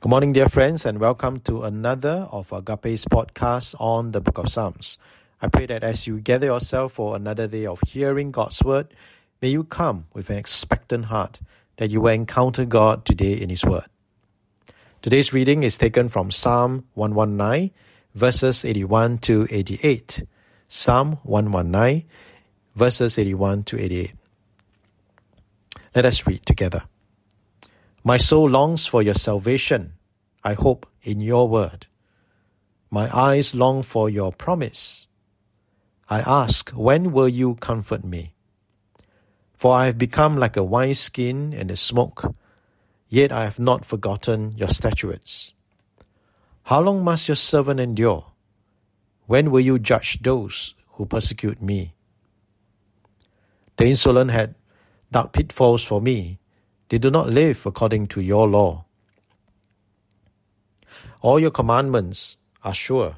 Good morning, dear friends, and welcome to another of Agape's podcast on the book of Psalms. I pray that as you gather yourself for another day of hearing God's word, may you come with an expectant heart that you will encounter God today in His word. Today's reading is taken from Psalm 119, verses 81 to 88. Psalm 119, verses 81 to 88. Let us read together. My soul longs for your salvation. I hope in your word. My eyes long for your promise. I ask, when will you comfort me? For I have become like a wineskin in the smoke, yet I have not forgotten your statutes. How long must your servant endure? When will you judge those who persecute me? The insolent had dug pitfalls for me they do not live according to your law. All your commandments are sure.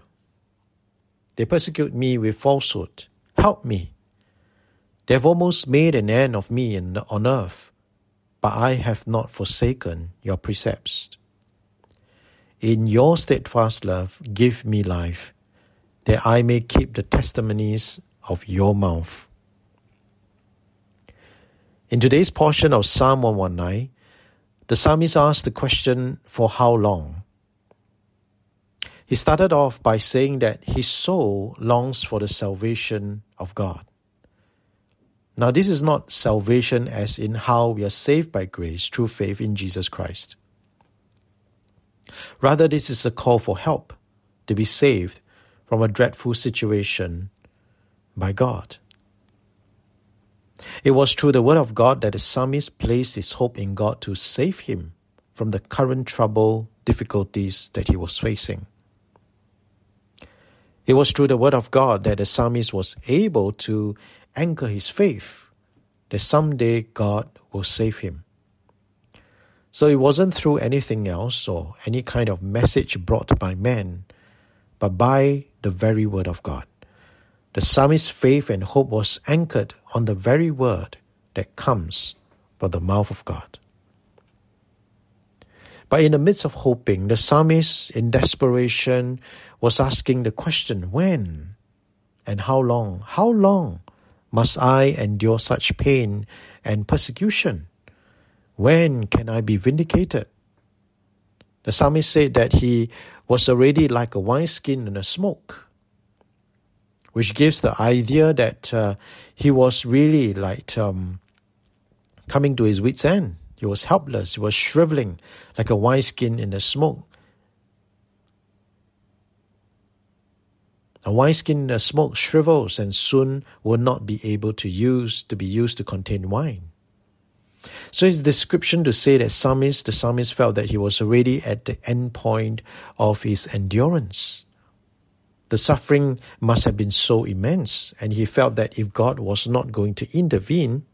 They persecute me with falsehood. Help me. They have almost made an end of me in, on earth, but I have not forsaken your precepts. In your steadfast love, give me life, that I may keep the testimonies of your mouth. In today's portion of Psalm 119, the psalmist asked the question, For how long? He started off by saying that his soul longs for the salvation of God. Now, this is not salvation as in how we are saved by grace through faith in Jesus Christ. Rather, this is a call for help to be saved from a dreadful situation by God. It was through the word of God that the psalmist placed his hope in God to save him from the current trouble, difficulties that he was facing. It was through the word of God that the psalmist was able to anchor his faith that someday God will save him. So it wasn't through anything else or any kind of message brought by man, but by the very word of God. The psalmist's faith and hope was anchored on the very word that comes from the mouth of God. But in the midst of hoping, the psalmist, in desperation, was asking the question when and how long? How long must I endure such pain and persecution? When can I be vindicated? The psalmist said that he was already like a wineskin in a smoke which gives the idea that uh, he was really like um, coming to his wits' end. He was helpless. He was shriveling like a wineskin in the smoke. A wineskin in the smoke shrivels and soon will not be able to use to be used to contain wine. So his description to say that psalmist, the psalmist felt that he was already at the end point of his endurance. The suffering must have been so immense, and he felt that if God was not going to intervene,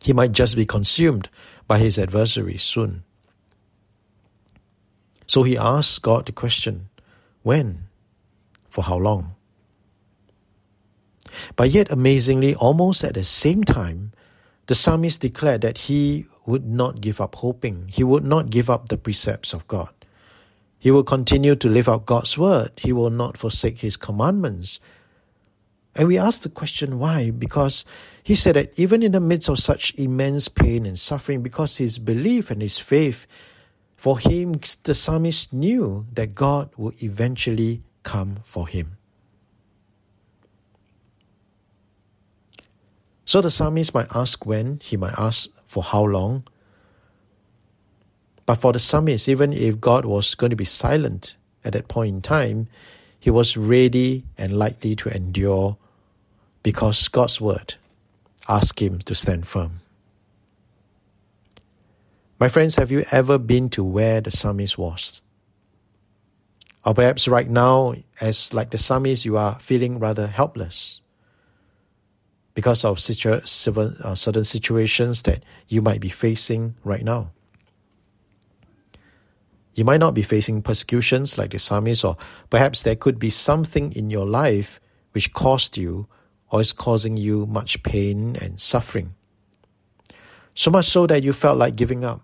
he might just be consumed by his adversary soon. So he asked God the question when? For how long? But yet, amazingly, almost at the same time, the psalmist declared that he would not give up hoping, he would not give up the precepts of God. He will continue to live out God's word. He will not forsake his commandments. And we ask the question why? Because he said that even in the midst of such immense pain and suffering, because his belief and his faith, for him, the psalmist knew that God would eventually come for him. So the psalmist might ask when, he might ask for how long, but for the psalmist, even if God was going to be silent at that point in time, he was ready and likely to endure because God's word asked him to stand firm. My friends, have you ever been to where the psalmist was? Or perhaps right now, as like the psalmist, you are feeling rather helpless because of situ- uh, certain situations that you might be facing right now. You might not be facing persecutions like the psalmist, or perhaps there could be something in your life which caused you or is causing you much pain and suffering. So much so that you felt like giving up.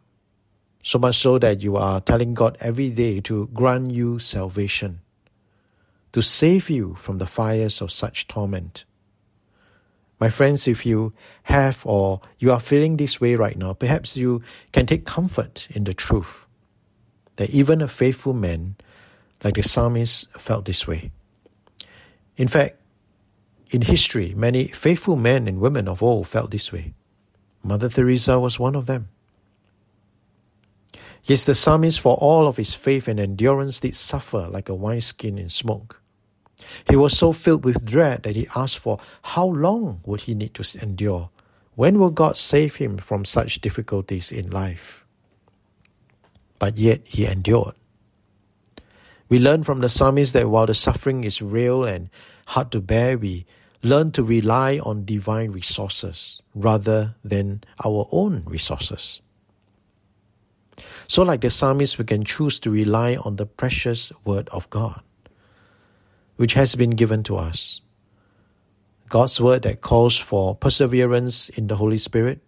So much so that you are telling God every day to grant you salvation, to save you from the fires of such torment. My friends, if you have or you are feeling this way right now, perhaps you can take comfort in the truth that even a faithful man like the psalmist felt this way. In fact, in history, many faithful men and women of old felt this way. Mother Teresa was one of them. Yes, the psalmist, for all of his faith and endurance, did suffer like a wineskin in smoke. He was so filled with dread that he asked for how long would he need to endure? When will God save him from such difficulties in life? But yet he endured. We learn from the psalmist that while the suffering is real and hard to bear, we learn to rely on divine resources rather than our own resources. So, like the psalmist, we can choose to rely on the precious word of God, which has been given to us. God's word that calls for perseverance in the Holy Spirit.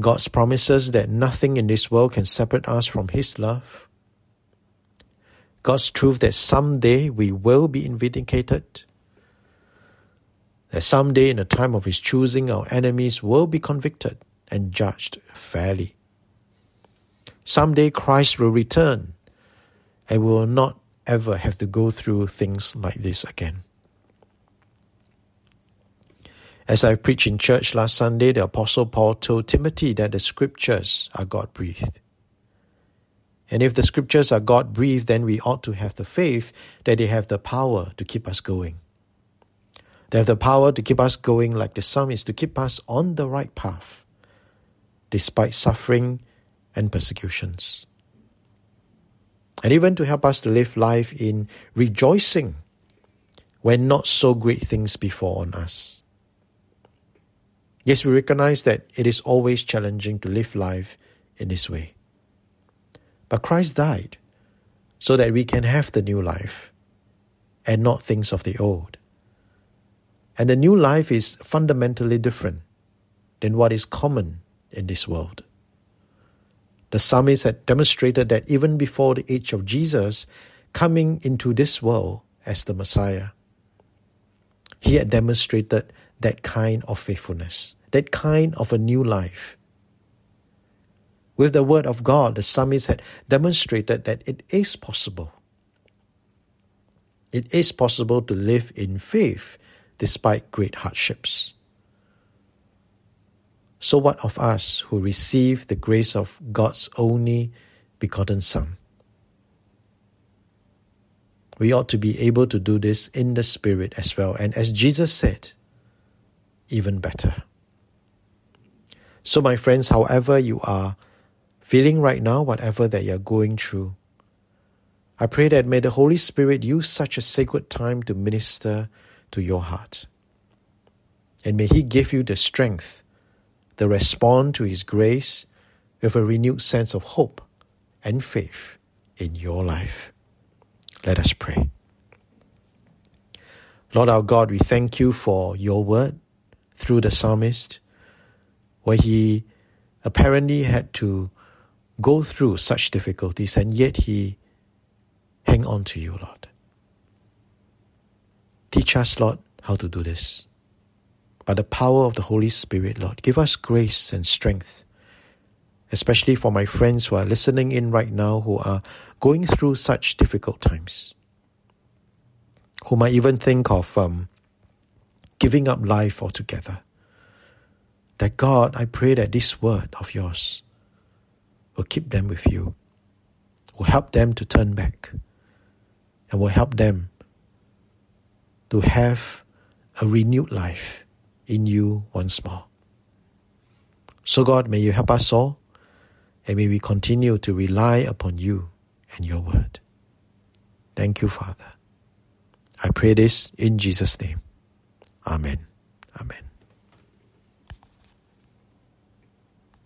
God's promises that nothing in this world can separate us from His love. God's truth that someday we will be vindicated, that someday in the time of His choosing, our enemies will be convicted and judged fairly. Someday Christ will return and we will not ever have to go through things like this again. As I preached in church last Sunday, the Apostle Paul told Timothy that the scriptures are God breathed. And if the scriptures are God breathed, then we ought to have the faith that they have the power to keep us going. They have the power to keep us going like the psalmist, to keep us on the right path, despite suffering and persecutions. And even to help us to live life in rejoicing when not so great things befall on us. Yes, we recognize that it is always challenging to live life in this way. But Christ died so that we can have the new life and not things of the old. And the new life is fundamentally different than what is common in this world. The psalmist had demonstrated that even before the age of Jesus coming into this world as the Messiah, he had demonstrated that kind of faithfulness, that kind of a new life. With the word of God, the psalmist had demonstrated that it is possible. It is possible to live in faith despite great hardships. So, what of us who receive the grace of God's only begotten Son? We ought to be able to do this in the Spirit as well, and as Jesus said, even better. So, my friends, however you are feeling right now, whatever that you're going through, I pray that may the Holy Spirit use such a sacred time to minister to your heart. And may He give you the strength to respond to His grace with a renewed sense of hope and faith in your life. Let us pray. Lord our God, we thank you for your word through the psalmist, where he apparently had to go through such difficulties and yet he hang on to you, Lord. Teach us, Lord, how to do this by the power of the Holy Spirit, Lord. Give us grace and strength, especially for my friends who are listening in right now who are going through such difficult times, who might even think of um, giving up life altogether. That God, I pray that this word of yours will keep them with you, will help them to turn back, and will help them to have a renewed life in you once more. So, God, may you help us all, and may we continue to rely upon you and your word. Thank you, Father. I pray this in Jesus' name. Amen. Amen.